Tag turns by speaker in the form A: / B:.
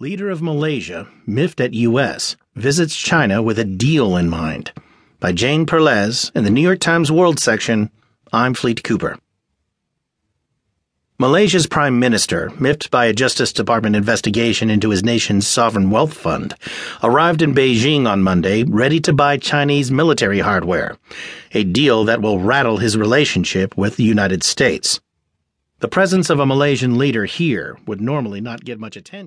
A: Leader of Malaysia, miffed at U.S., visits China with a deal in mind. By Jane Perlez in the New York Times World section. I'm Fleet Cooper. Malaysia's Prime Minister, miffed by a Justice Department investigation into his nation's sovereign wealth fund, arrived in Beijing on Monday ready to buy Chinese military hardware, a deal that will rattle his relationship with the United States. The presence of a Malaysian leader here would normally not get much attention.